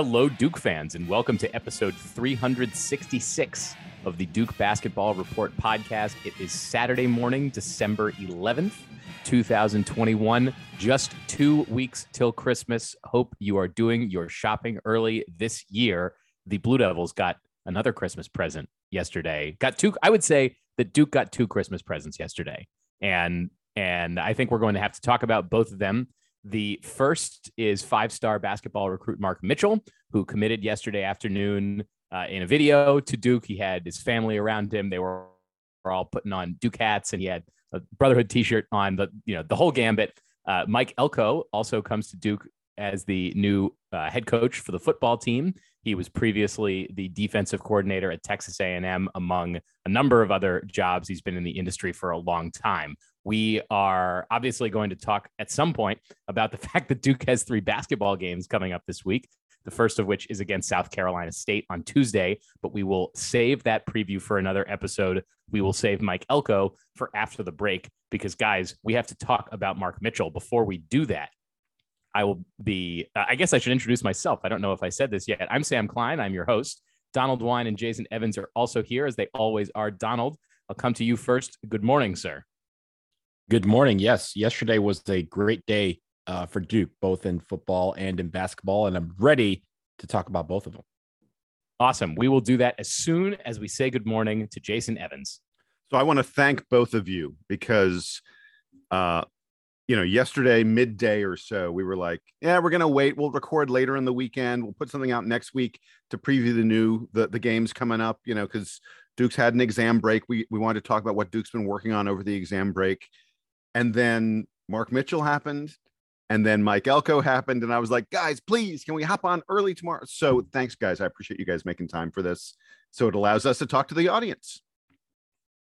Hello, Duke fans, and welcome to episode 366 of the Duke Basketball Report podcast. It is Saturday morning, December 11th, 2021. Just two weeks till Christmas. Hope you are doing your shopping early this year. The Blue Devils got another Christmas present yesterday. Got two, I would say that Duke got two Christmas presents yesterday. And and I think we're going to have to talk about both of them the first is five star basketball recruit Mark Mitchell, who committed yesterday afternoon uh, in a video to Duke. He had his family around him. They were, all putting on Duke hats and he had a Brotherhood t shirt on, the, you know, the whole gambit. Uh, Mike Elko also comes to Duke as the new uh, head coach for the football team. He was previously the defensive coordinator at Texas A&M, among a number of other jobs. He's been in the industry for a long time. We are obviously going to talk at some point about the fact that Duke has three basketball games coming up this week. The first of which is against South Carolina State on Tuesday, but we will save that preview for another episode. We will save Mike Elko for after the break because, guys, we have to talk about Mark Mitchell. Before we do that, I will be, uh, I guess I should introduce myself. I don't know if I said this yet. I'm Sam Klein. I'm your host. Donald Wine and Jason Evans are also here, as they always are. Donald, I'll come to you first. Good morning, sir. Good morning. Yes, yesterday was a great day uh, for Duke, both in football and in basketball, and I'm ready to talk about both of them. Awesome. We will do that as soon as we say good morning to Jason Evans. So I want to thank both of you because, uh, you know, yesterday midday or so, we were like, "Yeah, we're gonna wait. We'll record later in the weekend. We'll put something out next week to preview the new the the games coming up." You know, because Duke's had an exam break. We we wanted to talk about what Duke's been working on over the exam break and then Mark Mitchell happened, and then Mike Elko happened, and I was like, guys, please, can we hop on early tomorrow? So thanks, guys. I appreciate you guys making time for this. So it allows us to talk to the audience.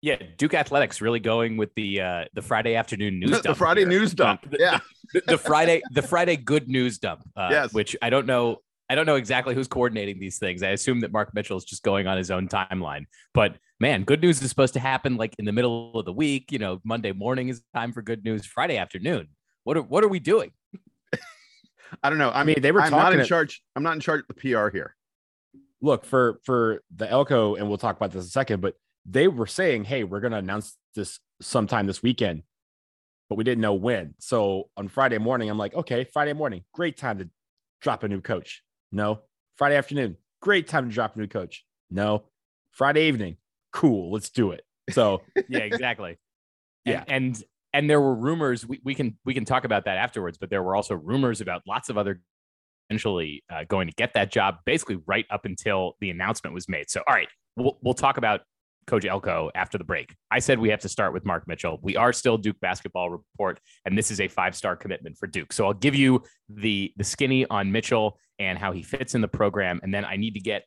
Yeah, Duke Athletics really going with the uh, the Friday afternoon news dump. the Friday here. news dump. Yeah, the, the, Friday the Friday good news dump. Uh, yes, which I don't know. I don't know exactly who's coordinating these things. I assume that Mark Mitchell is just going on his own timeline. But man, good news is supposed to happen like in the middle of the week. You know, Monday morning is time for good news. Friday afternoon. What are what are we doing? I don't know. I mean, they were. I'm not in at, charge. I'm not in charge of the PR here. Look for for the Elko, and we'll talk about this in a second. But they were saying, "Hey, we're going to announce this sometime this weekend," but we didn't know when. So on Friday morning, I'm like, "Okay, Friday morning, great time to drop a new coach." No. Friday afternoon, great time to drop a new coach. No. Friday evening, cool, let's do it. So yeah, exactly. yeah, and, and and there were rumors. We, we can we can talk about that afterwards, but there were also rumors about lots of other potentially uh, going to get that job, basically right up until the announcement was made. So all right, we'll we'll talk about Coach Elko after the break. I said we have to start with Mark Mitchell. We are still Duke basketball report, and this is a five star commitment for Duke. So I'll give you the the skinny on Mitchell and how he fits in the program, and then I need to get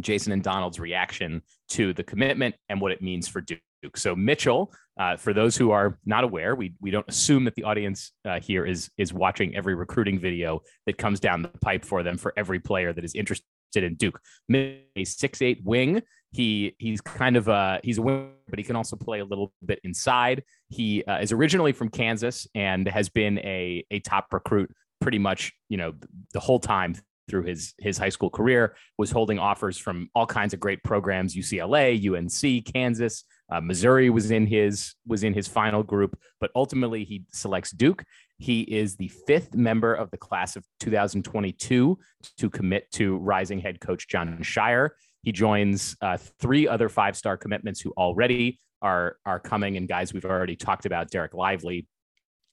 Jason and Donald's reaction to the commitment and what it means for Duke. So Mitchell, uh, for those who are not aware, we we don't assume that the audience uh, here is is watching every recruiting video that comes down the pipe for them for every player that is interested in Duke. A six eight wing. He he's kind of a he's a wing, but he can also play a little bit inside. He uh, is originally from Kansas and has been a a top recruit pretty much you know the whole time through his his high school career was holding offers from all kinds of great programs UCLA, UNC, Kansas, uh, Missouri was in his was in his final group, but ultimately he selects Duke. He is the fifth member of the class of 2022 to commit to rising head coach Jon Scheyer. He joins uh, three other five star commitments who already are are coming, and guys we've already talked about: Dereck Lively,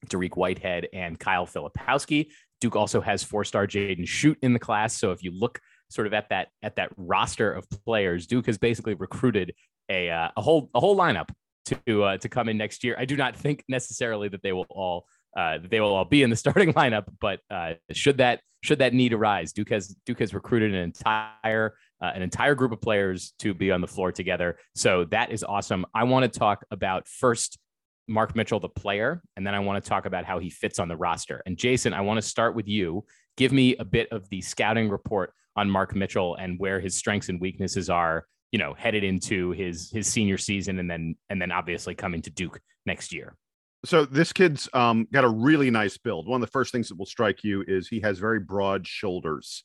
Dariq Whitehead, and Kyle Filipowski. Duke also has four-star Jaden Schutt in the class. So if you look sort of at that at that roster of players, Duke has basically recruited a uh, a whole a whole lineup to uh, to come in next year. I do not think necessarily that they will all uh, they will all be in the starting lineup, but uh, should that should that need arise, Duke has Duke has recruited an entire uh, an entire group of players to be on the floor together. So that is awesome. I want to talk about first Mark Mitchell, the player, and then I want to talk about how he fits on the roster. And Jason, I want to start with you. Give me a bit of the scouting report on Mark Mitchell and where his strengths and weaknesses are. You know, headed into his his senior season, and then and then obviously coming to Duke next year. So this kid's um, got a really nice build. One of the first things that will strike you is he has very broad shoulders.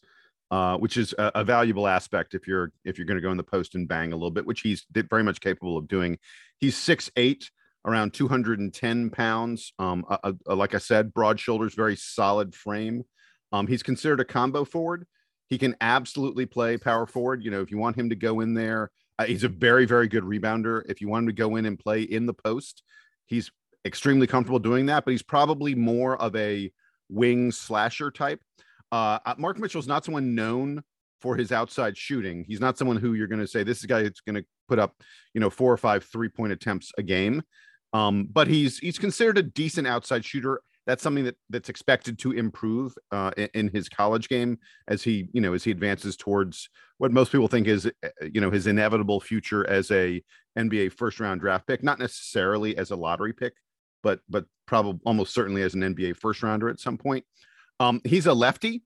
uh, which is a, a, valuable aspect if you're if you're going to go in the post and bang a little bit, which he's very much capable of doing. He's six eight, around 210 pounds. Um, like I said, broad shoulders, very solid frame. Um, he's considered a combo forward. He can absolutely play power forward. You know, if you want him to go in there, uh, he's a very very good rebounder. If you want him to go in and play in the post, he's extremely comfortable doing that. But he's probably more of a wing slasher type. Uh, uh Mark Mitchell's not someone known for his outside shooting. He's not someone who you're going to say this is a guy that's going to put up, you know, four or five three point attempts a game. Um, but he's he's considered a decent outside shooter. That's something that that's expected to improve uh, in, in, his college game as he you know as he advances towards what most people think is uh, you know his inevitable future as a NBA first round draft pick, not necessarily as a lottery pick, but but probably almost certainly as an NBA first rounder at some point. Um, he's a lefty,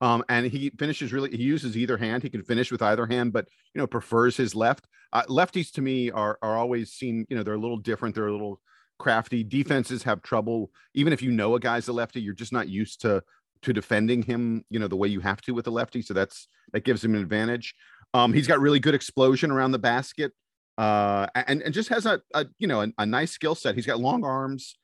um, and he finishes really. He uses either hand. He can finish with either hand, but you know prefers his left. Uh, lefties to me are are always seen. You know they're a little different. They're a little crafty. Defenses have trouble even if you know a guy's a lefty. You're just not used to to defending him. You know the way you have to with a lefty. So that's that gives him an advantage. Um, he's got really good explosion around the basket, uh, and and just has a, a you know a, a nice skill set. He's got long arms.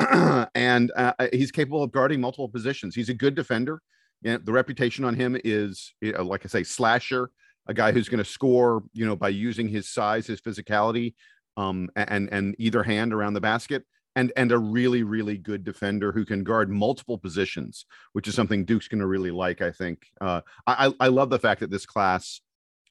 and uh, he's capable of guarding multiple positions. He's a good defender yeah, the reputation on him is, you know, like I say, slasher, a guy who's going to score, you know, by using his size, his physicality, um, and and either hand around the basket, and and a really really good defender who can guard multiple positions, which is something Duke's going to really like. I think. Uh, I I love the fact that this class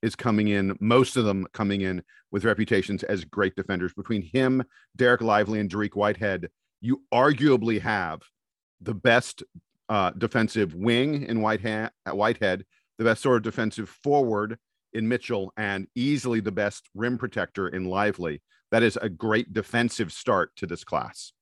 is coming in, most of them coming in with reputations as great defenders. Between him, Dereck Lively, and Dariq Whitehead, you arguably have the best uh, defensive wing in Whitehead, Whitehead, the best sort of defensive forward in Mitchell, and easily the best rim protector in Lively. That is a great defensive start to this class.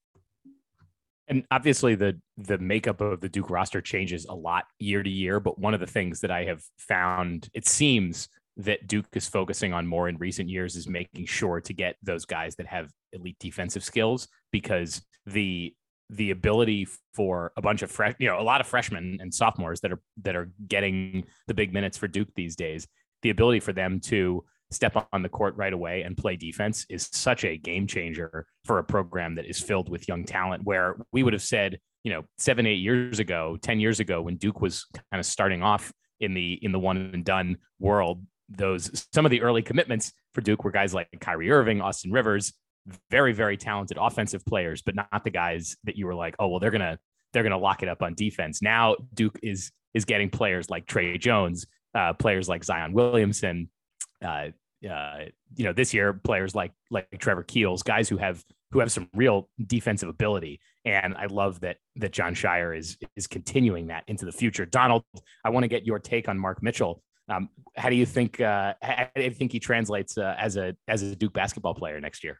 And obviously, the the makeup of the Duke roster changes a lot year to year. But one of the things that I have found, it seems that Duke is focusing on more in recent years is making sure to get those guys that have elite defensive skills because the the ability for a bunch of fresh, you know, a lot of freshmen and sophomores that are that are getting the big minutes for Duke these days, the ability for them to step on the court right away and play defense is such a game changer for a program that is filled with young talent. Where we would have said, you know, seven, eight years ago, ten years ago, when Duke was kind of starting off in the in the one and done world, those some of the early commitments for Duke were guys like Kyrie Irving, Austin Rivers, very very talented offensive players, but not the guys that you were like, oh well, they're gonna they're gonna lock it up on defense. Now Duke is is getting players like Tre Jones, uh, players like Zion Williamson, uh, uh, you know, this year players like like Trevor Keels, guys who have who have some real defensive ability. And I love that that Jon Scheyer is is continuing that into the future. Donald, I want to get your take on Mark Mitchell. Um, how do you think uh, how do you think he translates uh, as a as a Duke basketball player next year?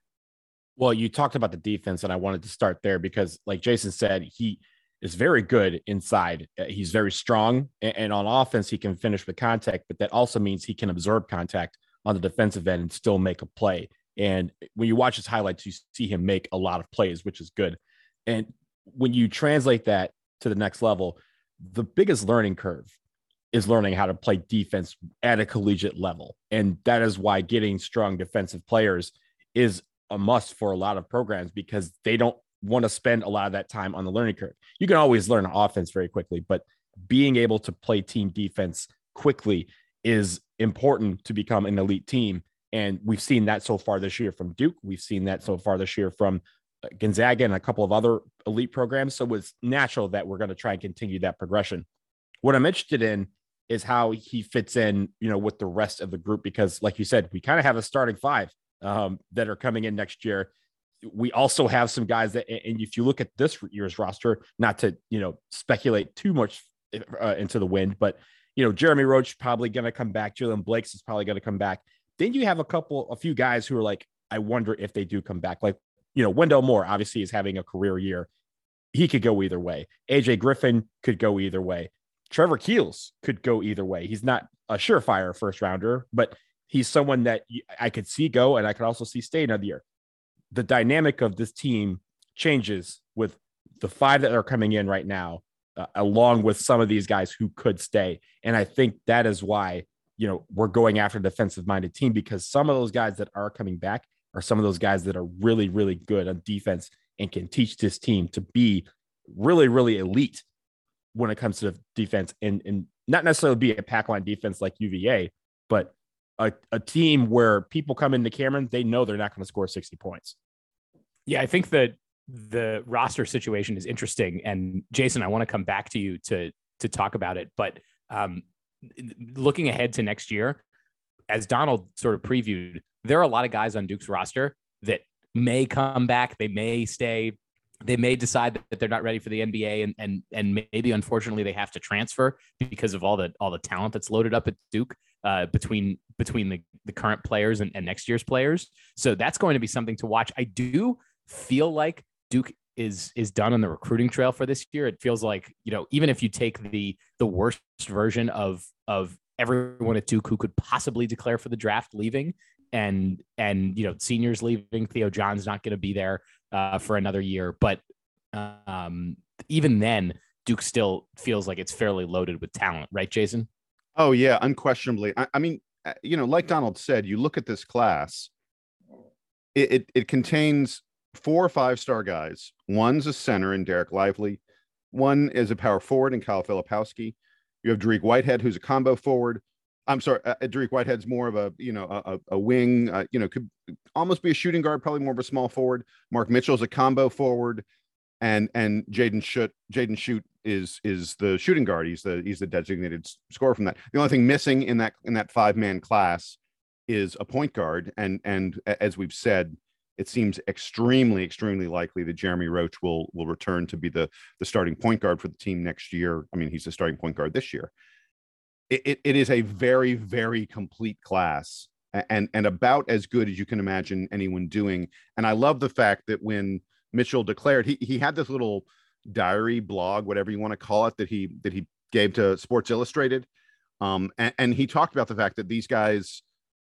Well, you talked about the defense, and I wanted to start there because, like Jason said, he is very good inside. Uh, he's very strong, and on offense, he can finish with contact, but that also means he can absorb contact on the defensive end and still make a play. And when you watch his highlights, you see him make a lot of plays, which is good. And when you translate that to the next level, the biggest learning curve is learning how to play defense at a collegiate level. And that is why getting strong defensive players is a must for a lot of programs because they don't want to spend a lot of that time on the learning curve. You can always learn offense very quickly, but being able to play team defense quickly is important to become an elite team. And we've seen that so far this year from Duke. We've seen that so far this year from uh, Gonzaga and a couple of other elite programs. So it's natural that we're going to try and continue that progression. What I'm interested in is how he fits in, you know, with the rest of the group because, like you said, we kind of have a starting five um, that are coming in next year. We also have some guys that, and if you look at this year's roster, not to you know speculate too much uh, into the wind, but you know Jeremy Roach probably going to come back. Jaylen Blakes is probably going to come back. Then you have a couple, a few guys who are like, I wonder if they do come back. Like you know Wendell Moore obviously is having a career year. He could go either way. AJ Griffin could go either way. Trevor Keels could go either way. He's not a surefire first rounder, but he's someone that I could see go and I could also see stay another year. The dynamic of this team changes with the five that are coming in right now. uh, along with some of these guys who could stay. And I think that is why, you know, we're going after a defensive minded team because some of those guys that are coming back are some of those guys that are really, really good on defense and can teach this team to be really, really elite when it comes to defense and, and not necessarily be a pack line defense like UVA, but a, a team where people come into Cameron, they know they're not going to score 60 points. Yeah, I think that the roster situation is interesting. And Jason, I want to come back to you to to talk about it. But um, looking ahead to next year, as Donald sort of previewed, there are a lot of guys on Duke's roster that may come back, they may stay, they may decide that they're not ready for the NBA, and and and maybe unfortunately they have to transfer because of all the all the talent that's loaded up at Duke uh, between between the the current players and, and next year's players. So that's going to be something to watch. I do feel like Duke is is done on the recruiting trail for this year. It feels like you know even if you take the the worst version of of everyone at Duke who could possibly declare for the draft leaving, and and you know seniors leaving, Theo John's not going to be there uh, for another year. But um, even then, Duke still feels like it's fairly loaded with talent, right, Jason? Oh yeah, unquestionably. I, I mean, uh, you know, like Donald said, you look at this class, it, it, it contains four or five star guys. One's a center in Dereck Lively. One is a power forward in Kyle Filipowski. You have Dariq Whitehead, who's a combo forward. I'm sorry, uh, Dariq Whitehead's more of a you know a, a wing. Uh, you know, could almost be a shooting guard, probably more of a small forward. Mark Mitchell's a combo forward, and and Jaden Schutt Jaden Schutt is is the shooting guard. He's the he's the designated scorer from that. The only thing missing in that in that five man class is a point guard, and and as we've said, it seems extremely, extremely likely that Jeremy Roach will will return to be the the starting point guard for the team next year. I mean, he's the starting point guard this year. It, it, is a very, very complete class and and about as good as you can imagine anyone doing. And I love the fact that when Mitchell declared, he he had this little diary blog, whatever you want to call it, that he that he gave to Sports Illustrated. Um, and, and he talked about the fact that these guys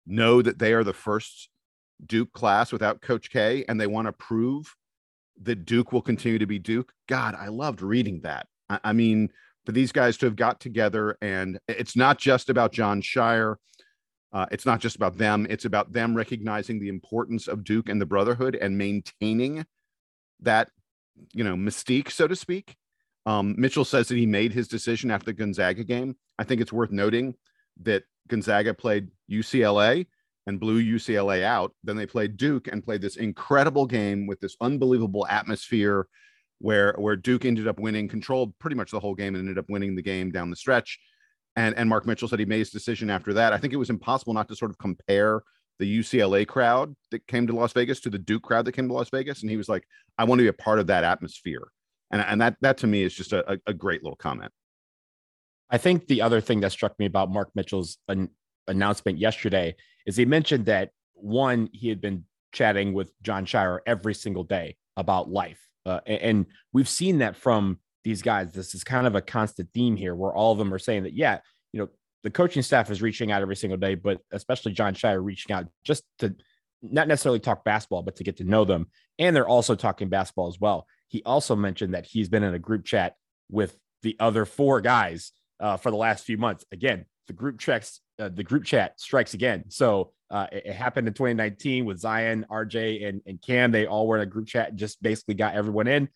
know that they are the first Duke class without Coach K, and they want to prove that Duke will continue to be Duke. God, I loved reading that. I, I mean, for these guys to have got together, and it's not just about Jon Scheyer. Uh, it's not just about them. It's about them recognizing the importance of Duke and the brotherhood and maintaining that, you know, mystique, so to speak. Um, Mitchell says that he made his decision after the Gonzaga game. I think it's worth noting that Gonzaga played UCLA and blew UCLA out. Then they played Duke and played this incredible game with this unbelievable atmosphere where where Duke ended up winning, controlled pretty much the whole game and ended up winning the game down the stretch. And and Mark Mitchell said he made his decision after that. I think it was impossible not to sort of compare the UCLA crowd that came to Las Vegas to the Duke crowd that came to Las Vegas. And he was like, I want to be a part of that atmosphere. And, and that that to me is just a, a great little comment. I think the other thing that struck me about Mark Mitchell's an- announcement yesterday is he mentioned that one, he had been chatting with Jon Scheyer every single day about life. Uh, and, and we've seen that from these guys. This is kind of a constant theme here where all of them are saying that, yeah, you know, the coaching staff is reaching out every single day, but especially Jon Scheyer reaching out just to not necessarily talk basketball, but to get to know them. And they're also talking basketball as well. He also mentioned that he's been in a group chat with the other four guys uh, for the last few months. Again, the group checks uh, the group chat strikes again. So uh, it, it, happened in 2019 with Zion, RJ, and, and Cam. They all were in a group chat, just basically got everyone in.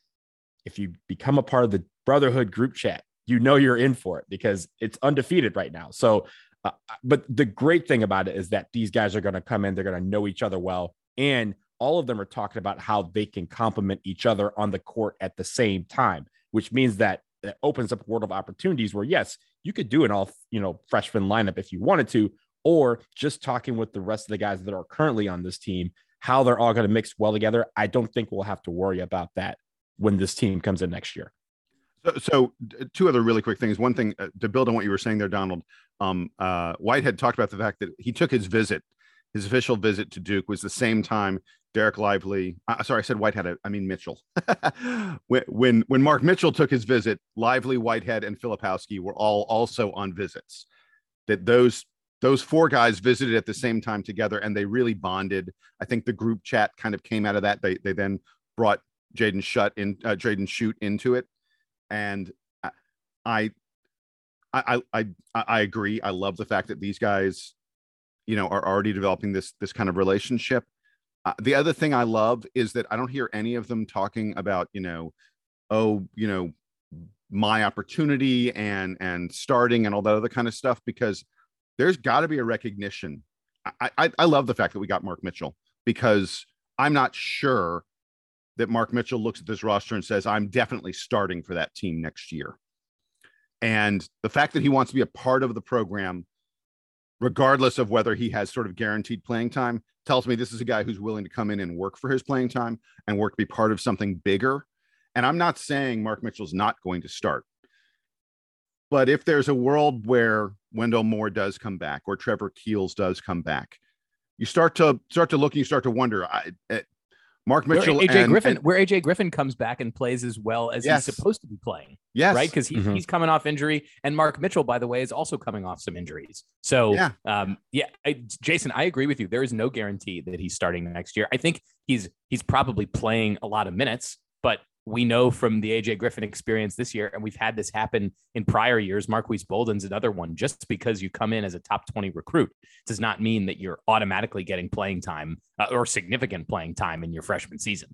If you become a part of the Brotherhood group chat, you know you're in for it because it's undefeated right now. So, uh, but the great thing about it is that these guys are going to come in, they're going to know each other well, and all of them are talking about how they can complement each other on the court at the same time, which means that it opens up a world of opportunities where yes, you could do an all you know freshman lineup if you wanted to, or just talking with the rest of the guys that are currently on this team, how they're all going to mix well together. I don't think we'll have to worry about that when this team comes in next year. So, so two other really quick things. One thing uh, to build on what you were saying there, Donald. Um, uh, Whitehead talked about the fact that he took his visit, his official visit to Duke was the same time Dereck Lively. Uh, sorry, I said Whitehead. I mean Mitchell. when, when when Mark Mitchell took his visit, Lively, Whitehead, and Filipowski were all also on visits. That those those four guys visited at the same time together, and they really bonded. I think the group chat kind of came out of that. They they then brought Jaden Schutt in, uh, Jaden Schutt into it, and I, I, I, I agree. I love the fact that these guys, you know, are already developing this this kind of relationship. Uh, the other thing I love is that I don't hear any of them talking about, you know, oh, you know, my opportunity and and starting and all that other kind of stuff because there's got to be a recognition. I, I I love the fact that we got Mark Mitchell because I'm not sure that Mark Mitchell looks at this roster and says, I'm definitely starting for that team next year. And the fact that he wants to be a part of the program, regardless of whether he has sort of guaranteed playing time, tells me this is a guy who's willing to come in and work for his playing time and work to be part of something bigger. And I'm not saying Mark Mitchell's not going to start. But if there's a world where Wendell Moore does come back or Trevor Keels does come back, you start to start to look and you start to wonder. I, eh, Mark Mitchell, where AJ and, Griffin, and, where AJ Griffin comes back and plays as well as Yes. he's supposed to be playing, yes, right? Because he, Mhm. he's coming off injury, and Mark Mitchell, by the way, is also coming off some injuries. So, Yeah. um, yeah, I, Jason, I agree with you. There is no guarantee that he's starting next year. I think he's he's probably playing a lot of minutes, but we know from the AJ Griffin experience this year, and we've had this happen in prior years. Marques Bolden's another one. Just because you come in as a top 20 recruit does not mean that you're automatically getting playing time uh, or significant playing time in your freshman season.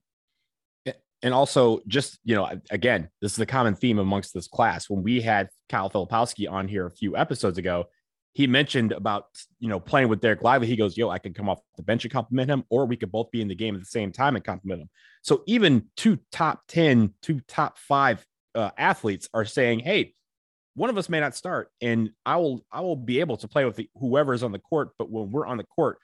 And also, just you know, again, this is a common theme amongst this class. When we had Kyle Filipowski on here a few episodes ago, he mentioned about you know playing with Dereck Lively. He goes, "Yo, I can come off the bench and complement him, or we could both be in the game at the same time and complement him." So even two top 10, two top five uh, athletes are saying, "Hey, one of us may not start, and I will I will be able to play with whoever is on the court. But when we're on the court,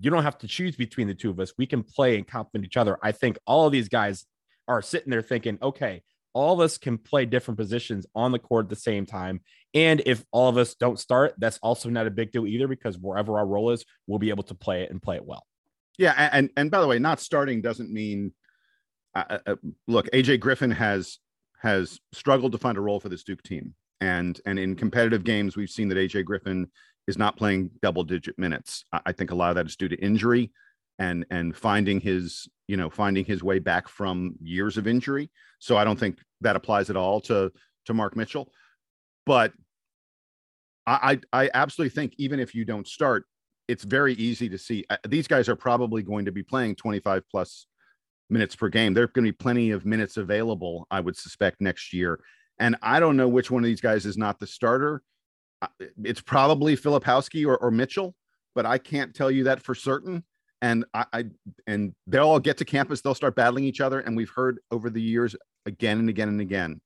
you don't have to choose between the two of us. We can play and complement each other. I think all of these guys are sitting there thinking, okay, all of us can play different positions on the court at the same time. And if all of us don't start, that's also not a big deal either, because wherever our role is, we'll be able to play it and play it well. Yeah, and and by the way, not starting doesn't mean. Uh, uh, look, AJ Griffin has has struggled to find a role for this Duke team, and and in competitive games, we've seen that AJ Griffin is not playing double digit minutes. I, I think a lot of that is due to injury, and and finding his you know finding his way back from years of injury. So I don't think that applies at all to to Mark Mitchell, but I I, I absolutely think even if you don't start, it's very easy to see uh, these guys are probably going to be playing 25 plus minutes per game. There are going to be plenty of minutes available, I would suspect, next year. And I don't know which one of these guys is not the starter. Uh, It's probably Filipowski or, or Mitchell, but I can't tell you that for certain. And I, I and they'll all get to campus, they'll start battling each other. And we've heard over the years again and again and again.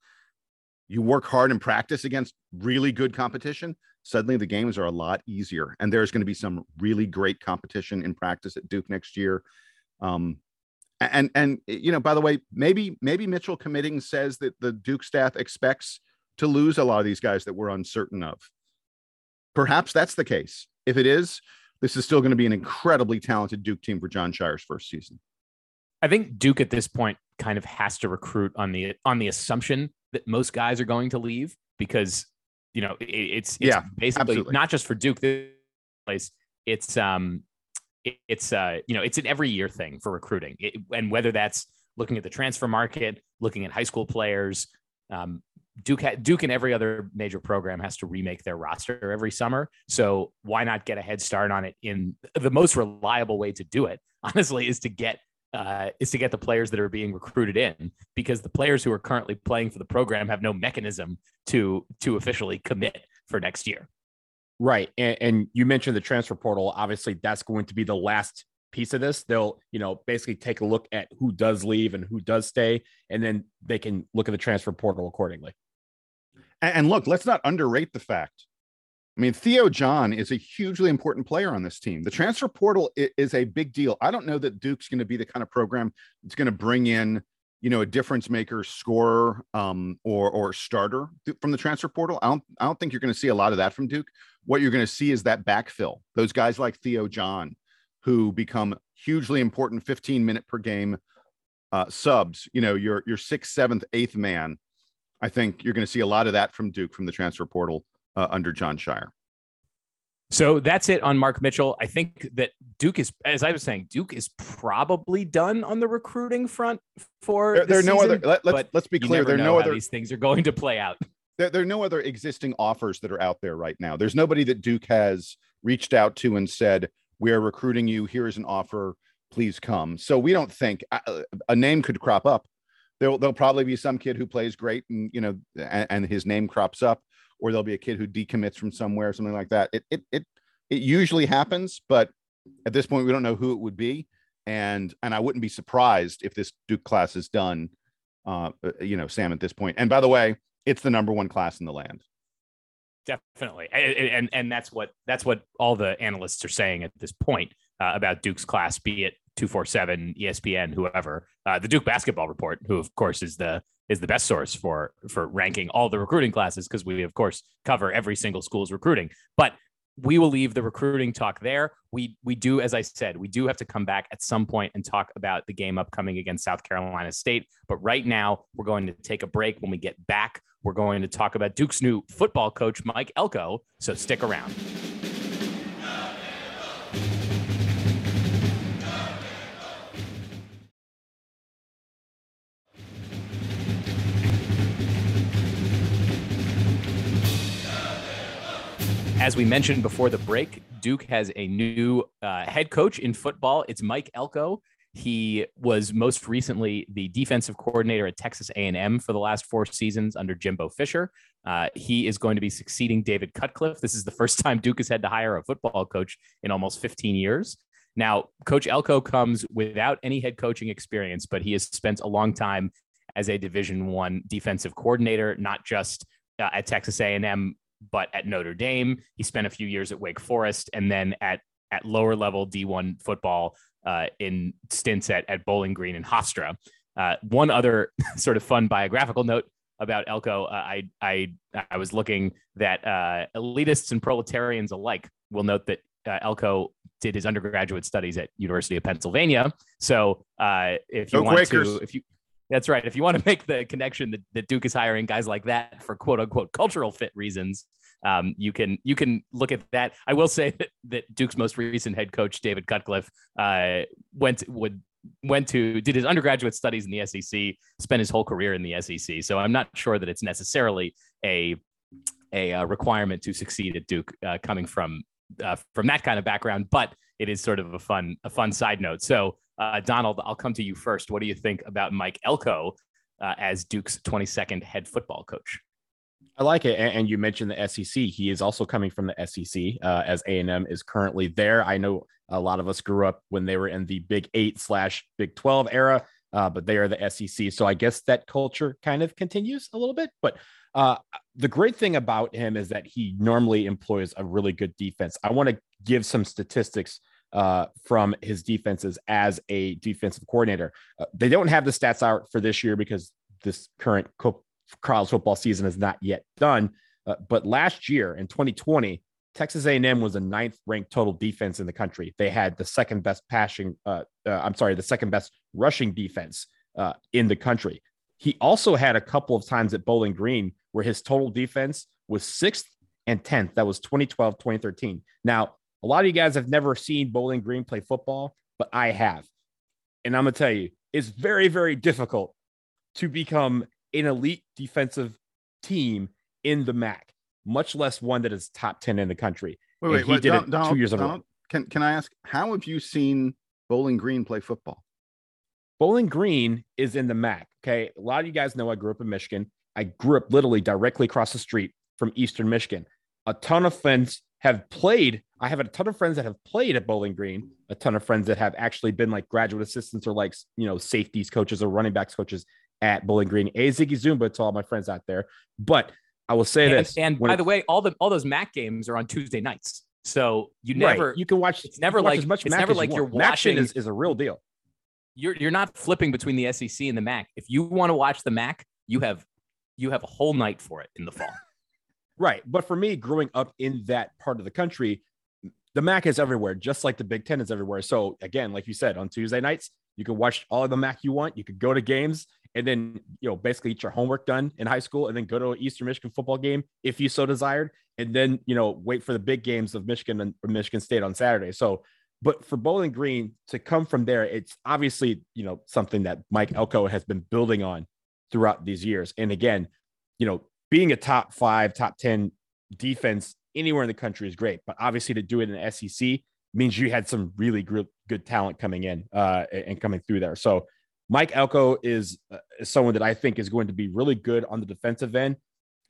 You work hard in practice against really good competition, suddenly the games are a lot easier. And there's going to be some really great competition in practice at Duke next year. Um, and and you know, by the way, maybe maybe Mitchell committing says that the Duke staff expects to lose a lot of these guys that we're uncertain of. Perhaps that's the case. If it is, this is still going to be an incredibly talented Duke team for Jon Scheyer's first season. I think Duke at this point kind of has to recruit on the on the assumption that most guys are going to leave because you know it, it's, it's Yeah, basically absolutely. not just for Duke this place it's um it, it's uh you know it's an every year thing for recruiting it, and whether that's looking at the transfer market looking at high school players um Duke ha- Duke and every other major program has to remake their roster every summer so why not get a head start on it in the most reliable way to do it honestly is to get uh, is to get the players that are being recruited in because the players who are currently playing for the program have no mechanism to to officially commit for next year. Right. And, and you mentioned the transfer portal. Obviously, that's going to be the last piece of this. They'll, you know, basically take a look at who does leave and who does stay, and then they can look at the transfer portal accordingly. And, and look, let's not underrate the fact. I mean, Theo John is a hugely important player on this team. The transfer portal is a big deal. I don't know that Duke's going to be the kind of program that's going to bring in, you know, a difference maker, scorer, um, or or starter from the transfer portal. I don't I don't think you're going to see a lot of that from Duke. What you're going to see is that backfill. Those guys like Theo John, who become hugely important 15 minute per game uh, subs. You know, your your sixth, seventh, eighth man. I think you're going to see a lot of that from Duke from the transfer portal uh, under Jon Scheyer. So that's it on Mark Mitchell. I think that Duke is, as I was saying, Duke is probably done on the recruiting front for. There, there are no season, other. Let, let's let's be clear. There are no other. These things are going to play out. there, there are no other existing offers that are out there right now. There's nobody that Duke has reached out to and said, "We're recruiting you. Here's an offer. Please come." So we don't think a, uh, a name could crop up. There'll, there'll probably be some kid who plays great, and you know, and, and his name crops up, or there'll be a kid who decommits from somewhere, or something like that. It it it it usually happens, but at this point, we don't know who it would be, and and I wouldn't be surprised if this Duke class is done. Uh, uh you know, Sam, at this point. And by the way, it's the number one class in the land. Definitely, and and, and that's what that's what all the analysts are saying at this point uh, about Duke's class, be it two four seven, ESPN, whoever. Uh, the Duke Basketball Report, who of course is the is the best source for for ranking all the recruiting classes because we of course cover every single school's recruiting. But we will leave the recruiting talk there. We we do, as I said, we do have to come back at some point and talk about the game upcoming against South Carolina State. But right now, we're going to take a break. When we get back, we're going to talk about Duke's new football coach, Mike Elko. So stick around. As we mentioned before the break, Duke has a new uh, head coach in football. It's Mike Elko. He was most recently the defensive coordinator at Texas A&M for the last four seasons under Jimbo Fisher. Uh, he is going to be succeeding David Cutcliffe. This is the first time Duke has had to hire a football coach in almost 15 years. Now, Coach Elko comes without any head coaching experience, but he has spent a long time as a Division One defensive coordinator, not just uh, at Texas A&M but at Notre Dame, he spent a few years at Wake Forest, and then at at lower level D1 football uh, in stints at, at Bowling Green and Hofstra. Uh, one other sort of fun biographical note about Elko, uh, I, I, I was looking that uh, elitists and proletarians alike will note that uh, Elko did his undergraduate studies at University of Pennsylvania. So uh, if you want Quakers. to, if you, that's right. If you want to make the connection that, that Duke is hiring guys like that for quote unquote cultural fit reasons, um, you can you can look at that. I will say that, that Duke's most recent head coach David Cutcliffe uh, went would went to did his undergraduate studies in the SEC, spent his whole career in the SEC. So I'm not sure that it's necessarily a a, uh, requirement to succeed at Duke uh, coming from uh, from that kind of background, but it is sort of a fun a fun side note. So uh, Donald, I'll come to you first. What do you think about Mike Elko uh, as Duke's 22nd head football coach? I like it, and you mentioned the SEC. He is also coming from the SEC, uh, as A and M is currently there. I know a lot of us grew up when they were in the Big Eight slash Big Twelve era, uh, but they are the SEC. So I guess that culture kind of continues a little bit. But uh, the great thing about him is that he normally employs a really good defense. I want to give some statistics uh, from his defenses as a defensive coordinator. Uh, they don't have the stats out for this year because this current co- college football season is not yet done. Uh, but last year in 2020, Texas A&M was the ninth ranked total defense in the country. They had the second best passing, uh, uh, I'm sorry, the second best rushing defense in the country. He also had a couple of times at Bowling Green where his total defense was sixth and 10th. That was 2012, 2013. Now, a lot of you guys have never seen Bowling Green play football, but I have. And I'm going to tell you, it's very, very difficult to become an elite defensive team in the MAC, much less one that is top 10 in the country. Wait, wait, he wait, did Donald, it two Donald, years ago. Can, can I ask, how have you seen Bowling Green play football? Bowling Green is in the MAC. Okay. A lot of you guys know I grew up in Michigan. I grew up literally directly across the street from Eastern Michigan. A ton of friends have played. I have a ton of friends that have played at Bowling Green, a ton of friends that have actually been like graduate assistants or like, you know, safeties coaches or running backs coaches at Bowling Green. A Ziggy Zoomba to all my friends out there. But I will say and, this. And by the way, all the all those MAC games are on Tuesday nights. So you never right. you can watch. It's never like as much. It's Mac never like you you're watching. Is, is a real deal. You're you're not flipping between the SEC and the MAC. If you want to watch the MAC, you have you have a whole night for it in the fall. right, but for me, growing up in that part of the country, the MAC is everywhere, just like the Big Ten is everywhere. So again, like you said, on Tuesday nights, you can watch all of the MAC you want. You could go to games and then you know basically get your homework done in high school, and then go to an Eastern Michigan football game if you so desired, and then you know wait for the big games of Michigan and Michigan State on Saturday. So, but for Bowling Green to come from there, it's obviously you know something that Mike Elko has been building on throughout these years. And again, you know being a top five, top 10 defense anywhere in the country is great. But obviously, to do it in the SEC means you had some really good, talent coming in uh, and coming through there. So, Mike Elko is, uh, is someone that I think is going to be really good on the defensive end.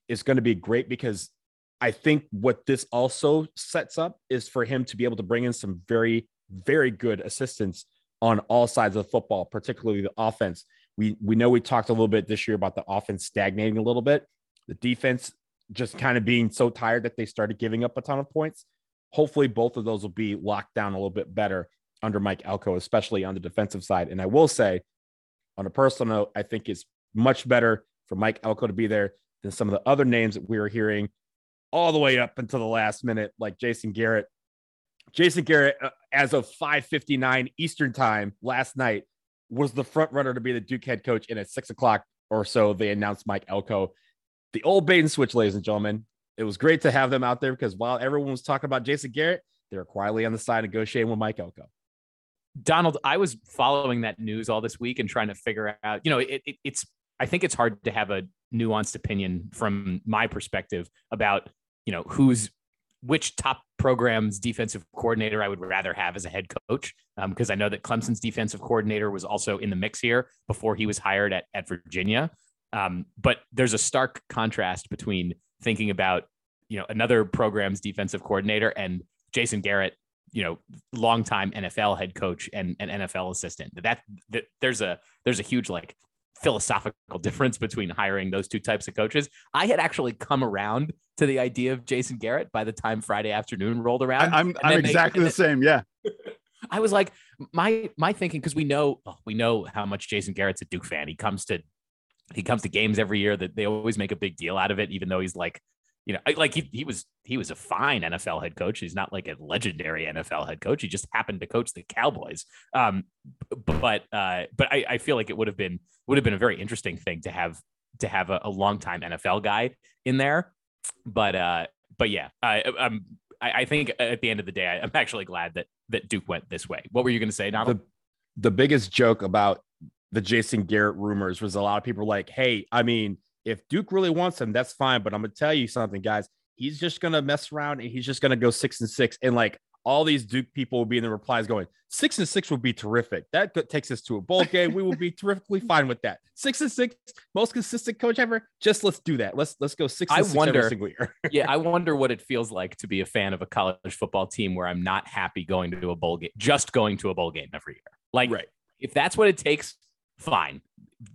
It's going to be great because I think what this also sets up is for him to be able to bring in some very, very good assistants on all sides of football, particularly the offense. We we know we talked a little bit this year about the offense stagnating a little bit, the defense just kind of being so tired that they started giving up a ton of points. Hopefully, both of those will be locked down a little bit better under Mike Elko, especially on the defensive side. And I will say, on a personal note, I think it's much better for Mike Elko to be there than some of the other names that we are hearing all the way up until the last minute, like Jason Garrett. Jason Garrett, uh, as of 5:59 Eastern time last night, was the front runner to be the Duke head coach. And at six o'clock or so, they announced Mike Elko, the old bait and switch, ladies and gentlemen. It was great to have them out there because while everyone was talking about Jason Garrett, they were quietly on the side negotiating with Mike Elko. Donald, I was following that news all this week and trying to figure out, you know, it, it, it's, I think it's hard to have a nuanced opinion from my perspective about, you know, who's which top program's defensive coordinator I would rather have as a head coach. Because um, I know that Clemson's defensive coordinator was also in the mix here before he was hired at, at Virginia. Um, but there's a stark contrast between thinking about, you know, another program's defensive coordinator and Jason Garrett, you know, longtime NFL head coach and an NFL assistant. That, that there's a there's a huge like philosophical difference between hiring those two types of coaches. I had actually come around to the idea of Jason Garrett by the time Friday afternoon rolled around. I, am I'm, I'm exactly they, the same. Yeah. I was like, my my thinking because we know we know how much Jason Garrett's a Duke fan. He comes to he comes to games every year that they always make a big deal out of it, even though he's like you know, like he, he was he was a fine NFL head coach. He's not like a legendary NFL head coach. He just happened to coach the Cowboys. Um, but uh, but I, I feel like it would have been would have been a very interesting thing to have to have a, a longtime NFL guy in there. But uh, but yeah, I, I'm I, I think at the end of the day, I'm actually glad that that Duke went this way. What were you going to say, Donald? The, the biggest joke about the Jason Garrett rumors was a lot of people like, hey, I mean if Duke really wants him, that's fine. But I'm gonna tell you something, guys. He's just gonna mess around and he's just gonna go six and six. And like all these Duke people will be in the replies going, six and six would be terrific. That takes us to a bowl game. We will be terrifically fine with that. Six and six, most consistent coach ever. Just let's do that. Let's let's go six. I six wonder, every single year. yeah, I wonder what it feels like to be a fan of a college football team where I'm not happy going to a bowl game, just going to a bowl game every year. Like, right. if that's what it takes, fine.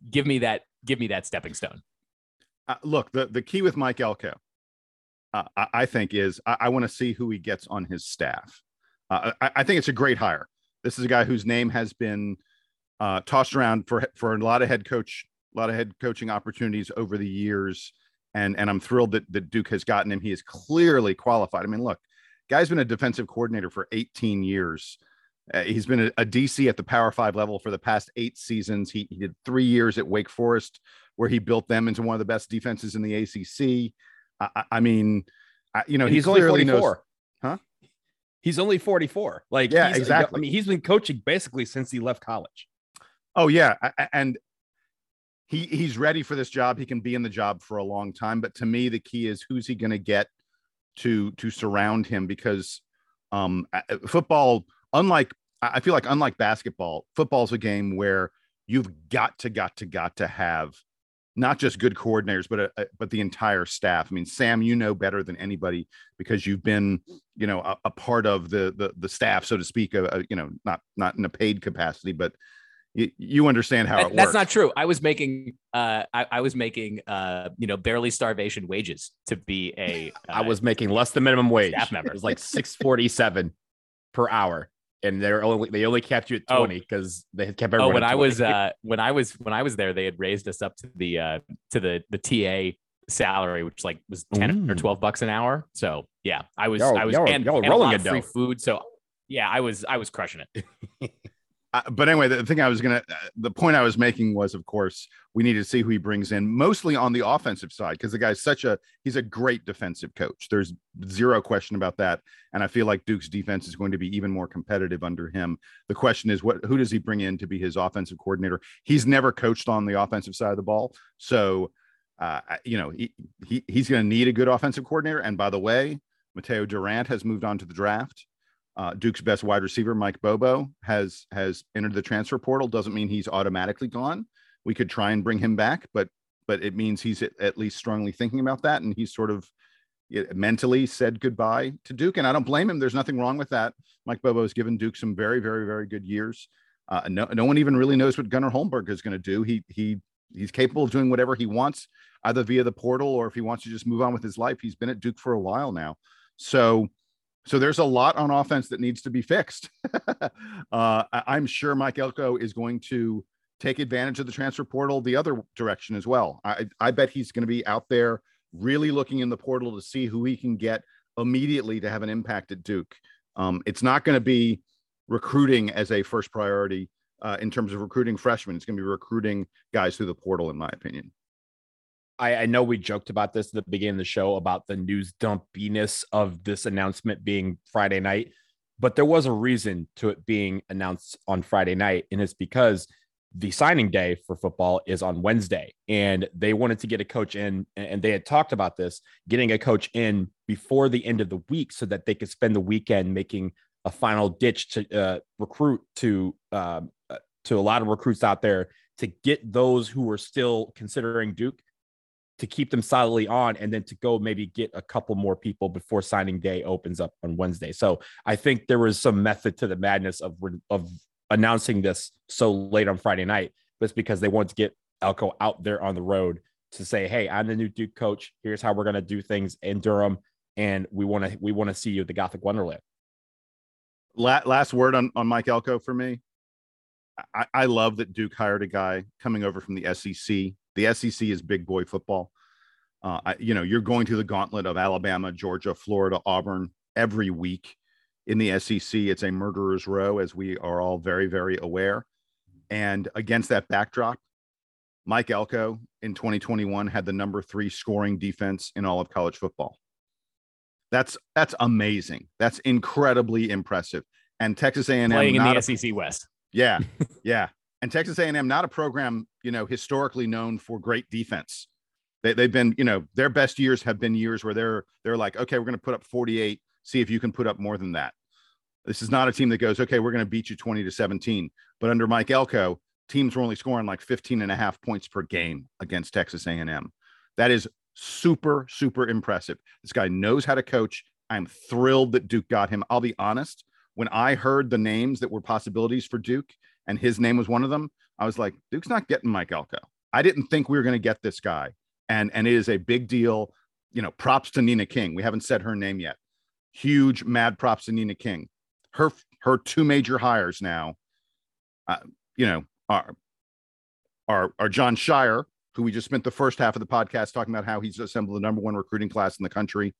Give me that. Give me that stepping stone uh, look, the, the key with Mike Elko, uh, I, I, think, is I, I want to see who he gets on his staff. Uh, I, I, think it's a great hire. This is a guy whose name has been uh, tossed around for for a lot of head coach, a lot of head coaching opportunities over the years, and and I'm thrilled that, that Duke has gotten him. He is clearly qualified. I mean, look, guy's been a defensive coordinator for 18 years. Uh, he's been a, a, DC at the Power Five level for the past eight seasons. He, he, did three years at Wake Forest, where he built them into one of the best defenses in the ACC. I, I mean, I, you know, he's only 44. Knows, huh? He's only 44. Like, yeah, exactly. I mean, he's been coaching basically since he left college. Oh, yeah. And he he's ready for this job. He can be in the job for a long time. But to me, the key is who's he going to get to to surround him because um football, unlike I feel like unlike basketball, football's a game where you've got to got to got to have not just good coordinators, but a, uh, uh, but the entire staff. I mean, Sam, you know better than anybody because you've been, you know, a, a part of the, the the staff, so to speak. Uh, uh you know, not not in a paid capacity, but you, you understand how that, That's not true. I was making, uh, I, I was making, uh, you know, barely starvation wages to be a. Uh, I was making less than minimum wage. Staff member. It was like six forty seven per hour and they're only they only kept you at 20 because oh. they had kept everyone. Oh, when I was uh when I was when I was there, they had raised us up to the uh to the the TA salary, which like was 10 mm. or 12 bucks an hour. So yeah, I was y'all, I was y'all, and, y'all and rolling a lot of free food. So yeah, I was I was crushing it. Uh, but anyway, the thing I was gonna, uh, the point I was making was, of course, we need to see who he brings in, mostly on the offensive side, because the guy's such a, he's a great defensive coach. There's zero question about that, and I feel like Duke's defense is going to be even more competitive under him. The question is, what, who does he bring in to be his offensive coordinator? He's never coached on the offensive side of the ball, so uh, you know, he, he he's going to need a good offensive coordinator. And by the way, Mataeo Durant has moved on to the draft. Uh, Duke's best wide receiver, Mike Bobo, has has entered the transfer portal. Doesn't mean he's automatically gone. We could try and bring him back, but but it means he's at, least strongly thinking about that, and he's sort of mentally said goodbye to Duke. And I don't blame him. There's nothing wrong with that. Mike Bobo has given Duke some very, very, very good years. Uh, no, no one even really knows what Gunnar Holmberg is going to do. He he he's capable of doing whatever he wants, either via the portal or if he wants to just move on with his life. He's been at Duke for a while now, so so there's a lot on offense that needs to be fixed. uh, I'm sure Mike Elko is going to take advantage of the transfer portal the other direction as well. I I bet he's going to be out there really looking in the portal to see who he can get immediately to have an impact at Duke. Um, it's not going to be recruiting as a first priority uh, in terms of recruiting freshmen. It's going to be recruiting guys through the portal, in my opinion. I, I, know we joked about this at the beginning of the show about the news dumpiness of this announcement being Friday night, but there was a reason to it being announced on Friday night, and it's because the signing day for football is on Wednesday, and they wanted to get a coach in, and they had talked about this getting a coach in before the end of the week so that they could spend the weekend making a final ditch to uh, recruit to uh, to a lot of recruits out there to get those who were still considering Duke to keep them solidly on and then to go maybe get a couple more people before signing day opens up on Wednesday. So I think there was some method to the madness of of announcing this so late on Friday night, but it's because they wanted to get Elko out there on the road to say, "Hey, I'm the new Duke coach. Here's how we're going to do things in Durham, and we want to we want to see you at the Gothic Wonderland." Last word on on Mike Elko for me. I, I love that Duke hired a guy coming over from the SEC. The SEC is big boy football. Uh, I, you know, you're going through the gauntlet of Alabama, Georgia, Florida, Auburn every week in the SEC, it's a murderer's row, as we are all very, very aware. And against that backdrop, Mike Elko in 2021 had the number three scoring defense in all of college football. That's that's amazing. That's incredibly impressive. And Texas A&M playing in the a, SEC West. Yeah, yeah. And Texas A&M not a program you know historically known for great defense. They, they've been you know their best years have been years where they're they're like okay we're going to put up 48 see if you can put up more than that this is not a team that goes, okay, we're going to beat you 20 to 17. But under Mike Elko, teams were only scoring like 15 and a half points per game against Texas A&M. That is super, super impressive. This guy knows how to coach. I'm thrilled that Duke got him. I'll be honest. When I heard the names that were possibilities for Duke and his name was one of them, I was like, Duke's not getting Mike Elko. I didn't think we were going to get this guy. And, and it is a big deal. You know, props to Nina King. We haven't said her name yet. Huge mad props to Nina King her her two major hires now, uh, you know, are are are Jon Scheyer, who we just spent the first half of the podcast talking about how he's assembled the number one recruiting class in the country,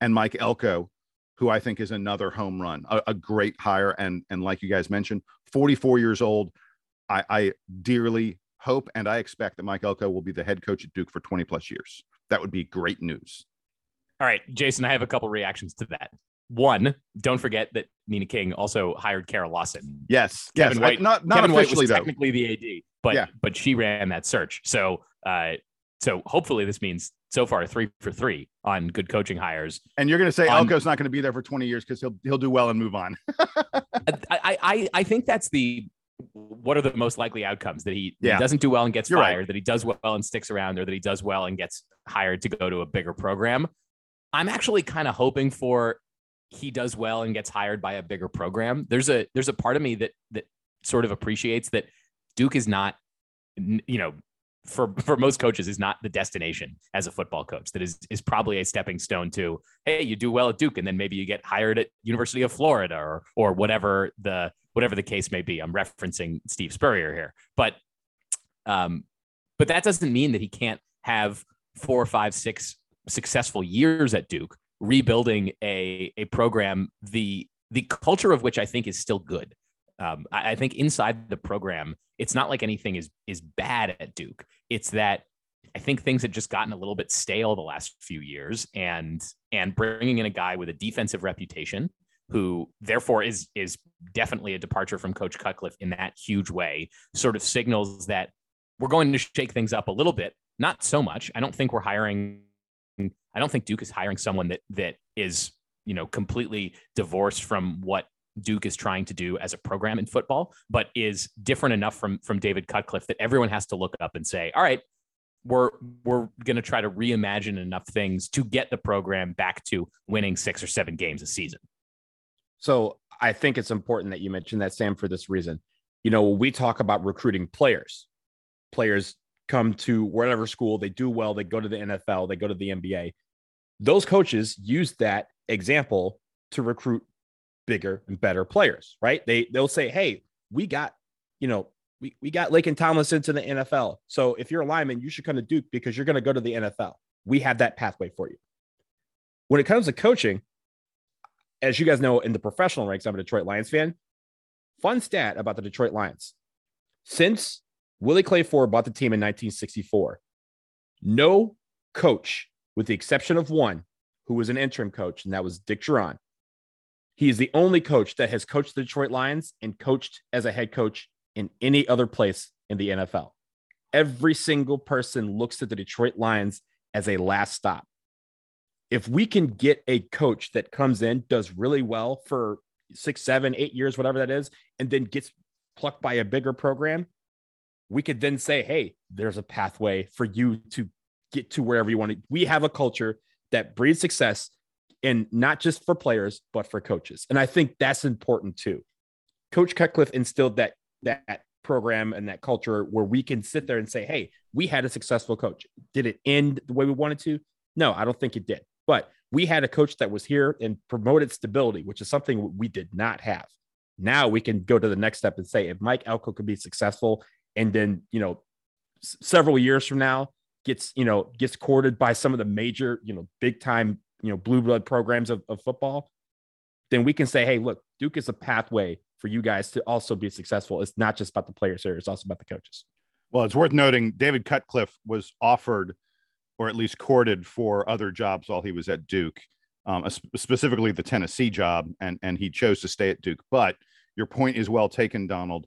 and Mike Elko, who I think is another home run, a, a great hire, and and like you guys mentioned, 44 years old. I, I dearly hope and I expect that Mike Elko will be the head coach at Duke for 20 plus years. That would be great news. All right, Jason, I have a couple reactions to that one, don't forget that Nina King also hired Kara Lawson. Yes, Kevin yes, White, I, not not Kevin officially White was though. technically the AD, but yeah. but she ran that search. So uh, so hopefully this means so far three for three on good coaching hires. And you're going to say um, Elko's not going to be there for 20 years because he'll he'll do well and move on. I, I I think that's the what are the most likely outcomes that he, yeah. doesn't do well and gets you're fired, right. that he does well and sticks around, or that he does well and gets hired to go to a bigger program. I'm actually kind of hoping for he does well and gets hired by a bigger program. There's a there's a part of me that that sort of appreciates that Duke is not you know for for most coaches is not the destination as a football coach that is is probably a stepping stone to hey you do well at Duke and then maybe you get hired at University of Florida or or whatever the whatever the case may be I'm referencing Steve Spurrier here but um but that doesn't mean that he can't have four five six successful years at Duke rebuilding a a program the the culture of which I think is still good. Um, I, I, think inside the program, it's not like anything is is bad at Duke. It's that I think things had just gotten a little bit stale the last few years, and and bringing in a guy with a defensive reputation, who therefore is is definitely a departure from Coach Cutcliffe in that huge way, sort of signals that we're going to shake things up a little bit not so much. I don't think we're hiring. I don't think Duke is hiring someone that that is you know completely divorced from what Duke is trying to do as a program in football, but is different enough from from David Cutcliffe that everyone has to look up and say, all right, we're we're going to try to reimagine enough things to get the program back to winning six or seven games a season. So I think it's important that you mentioned that Sam for this reason. You know, we talk about recruiting players. Players come to whatever school, they do well, they go to the NFL, they go to the NBA. Those coaches use that example to recruit bigger and better players, right? They they'll say, "Hey, we got, you know, we, we got Laken Tomlinson to the NFL. So if you're a lineman, you should come to Duke because you're going to go to the NFL. We have that pathway for you." When it comes to coaching, as you guys know, in the professional ranks, I'm a Detroit Lions fan. Fun stat about the Detroit Lions. Since Willie Clay Ford bought the team in 1964, no coach, with the exception of one who was an interim coach, and that was Dick Jauron, he is the only coach that has coached the Detroit Lions and coached as a head coach in any other place in the NFL. Every single person looks at the Detroit Lions as a last stop. If we can get a coach that comes in, does really well for six, seven, eight years, whatever that is, and then gets plucked by a bigger program, we could then say, hey, there's a pathway for you to get to wherever you want to. We have a culture that breeds success and not just for players, but for coaches. And I think that's important too. Coach Cutcliffe instilled that that program and that culture where we can sit there and say, hey, we had a successful coach. Did it end the way we wanted to? No, I don't think it did. But we had a coach that was here and promoted stability, which is something we did not have. Now we can go to the next step and say, if Mike Elko could be successful and then, you know, s- several years from now gets, you know, gets courted by some of the major, you know, big time you know blue blood programs of, of football then we can say hey look duke is a pathway for you guys to also be successful. It's not just about the players here it's also about the coaches. Well it's worth noting david cutcliffe was offered or at least courted for other jobs while he was at duke um, specifically the tennessee job and and he chose to stay at duke. But your point is well taken donald.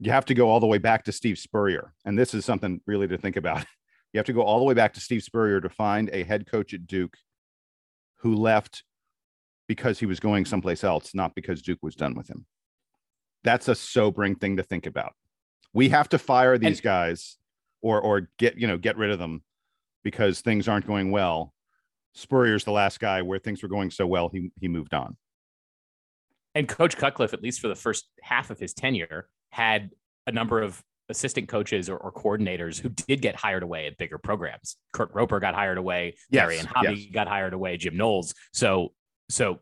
You have to go all the way back to steve spurrier and this is something really to think about you have to go all the way back to Steve Spurrier to find a head coach at Duke who left because he was going someplace else, not because Duke was done with him. That's a sobering thing to think about. We have to fire these and, guys or or get, you know, get rid of them because things aren't going well. Spurrier's the last guy where things were going so well, he he moved on. And Coach Cutcliffe, at least for the first half of his tenure, had a number of assistant coaches or, or, coordinators who did get hired away at bigger programs. Kurt Roper got hired away. Yes, and Hobby yes. got hired away. Jim Knowles. So, so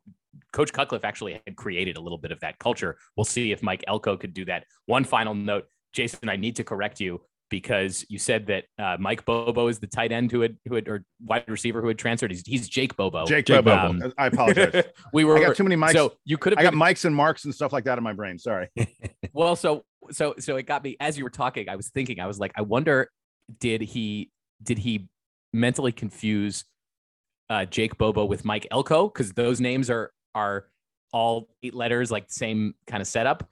Coach Cutcliffe actually had created a little bit of that culture. We'll see if Mike Elko could do that. One final note, Jason, I need to correct you because you said that uh, Mike Bobo is the tight end who had who had or wide receiver who had transferred. He's, he's Jake Bobo. Jake, Jake Bobo. Um, I apologize. we were. I got too many mics. So you could have. I got mics and marks and stuff like that in my brain. Sorry. well, so so so it got me as you were talking. I was thinking. I was like, I wonder, did he did he mentally confuse uh, Jake Bobo with Mike Elko because those names are are all eight letters, like same kind of setup.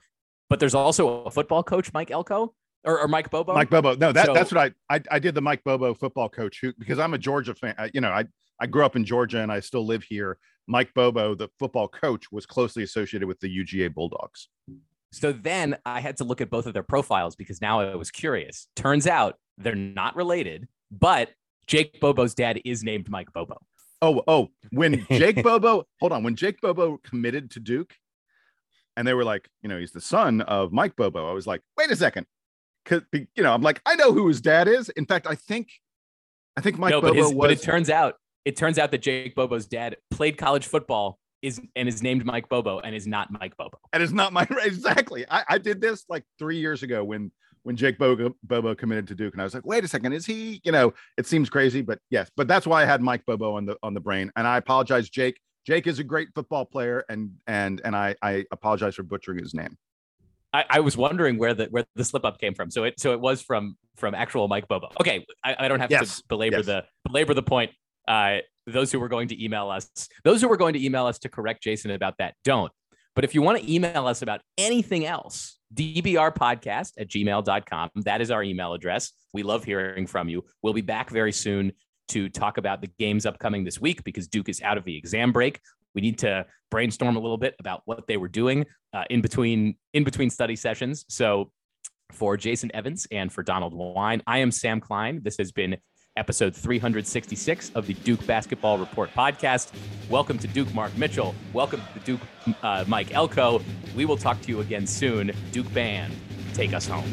But there's also a football coach, Mike Elko or, or Mike Bobo. Mike Bobo. No, that, so, that's what I, I I did the Mike Bobo football coach who because I'm a Georgia fan. I, you know, I I grew up in Georgia and I still live here. Mike Bobo, the football coach, was closely associated with the UGA Bulldogs. So then I had to look at both of their profiles because now I was curious. Turns out they're not related, but Jake Bobo's dad is named Mike Bobo. Oh, oh, when Jake Bobo, hold on, when Jake Bobo committed to Duke and they were like, you know, he's the son of Mike Bobo, I was like, wait a second. Cause you know, I'm like, I know who his dad is. In fact, I think I think Mike no, Bobo but his, was but it turns out it turns out that Jake Bobo's dad played college football is and is named Mike Bobo and is not Mike Bobo. And is not Mike exactly. I, I did this like three years ago when when Jake Bobo, Bobo committed to Duke, and I was like, wait a second, is he? You know, it seems crazy, but yes, but that's why I had Mike Bobo on the on the brain, and I apologize, Jake. Jake is a great football player, and and and I I apologize for butchering his name. I, I was wondering where the where the slip up came from. So it so it was from from actual Mike Bobo. Okay, I, I don't have yes. to belabor yes. the belabor the point. Uh, those who were going to email us, those who were going to email us to correct Jason about that, don't. But if you want to email us about anything else, dbrpodcast at gmail.com. That is our email address. We love hearing from you. We'll be back very soon to talk about the games upcoming this week because Duke is out of the exam break. We need to brainstorm a little bit about what they were doing uh, in between in between study sessions. So for Jason Evans and for Donald Wine, I am Sam Klein. This has been episode 366 of the Duke Basketball Report podcast. Welcome to Duke Mark Mitchell. Welcome to Duke uh, Mike Elko. We will talk to you again soon. Duke Band, take us home.